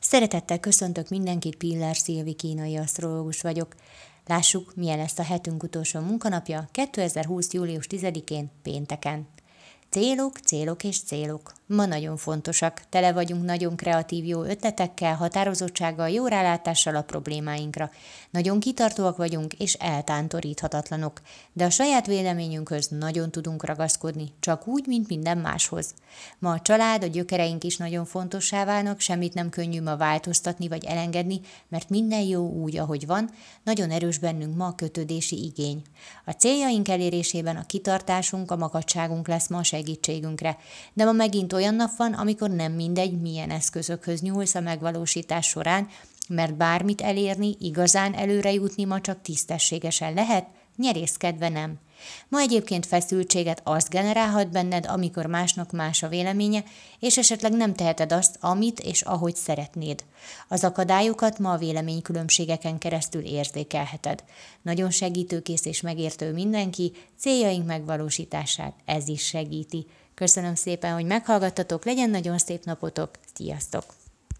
Szeretettel köszöntök mindenkit, Piller Szilvi kínai asztrológus vagyok. Lássuk, milyen lesz a hetünk utolsó munkanapja 2020. július 10-én, pénteken. Célok, célok és célok. Ma nagyon fontosak. Tele vagyunk nagyon kreatív jó ötletekkel, határozottsággal, jó rálátással a problémáinkra. Nagyon kitartóak vagyunk és eltántoríthatatlanok. De a saját véleményünkhöz nagyon tudunk ragaszkodni, csak úgy, mint minden máshoz. Ma a család, a gyökereink is nagyon fontossá válnak, semmit nem könnyű ma változtatni vagy elengedni, mert minden jó úgy, ahogy van, nagyon erős bennünk ma a kötődési igény. A céljaink elérésében a kitartásunk, a makadságunk lesz ma a segítségünkre. De ma megint olyan nap van, amikor nem mindegy, milyen eszközökhöz nyúlsz a megvalósítás során, mert bármit elérni, igazán előre jutni ma csak tisztességesen lehet, nyerészkedve nem. Ma egyébként feszültséget azt generálhat benned, amikor másnak más a véleménye, és esetleg nem teheted azt, amit és ahogy szeretnéd. Az akadályokat ma a véleménykülönbségeken keresztül érzékelheted. Nagyon segítőkész és megértő mindenki, céljaink megvalósítását ez is segíti. Köszönöm szépen, hogy meghallgattatok, legyen nagyon szép napotok, sziasztok!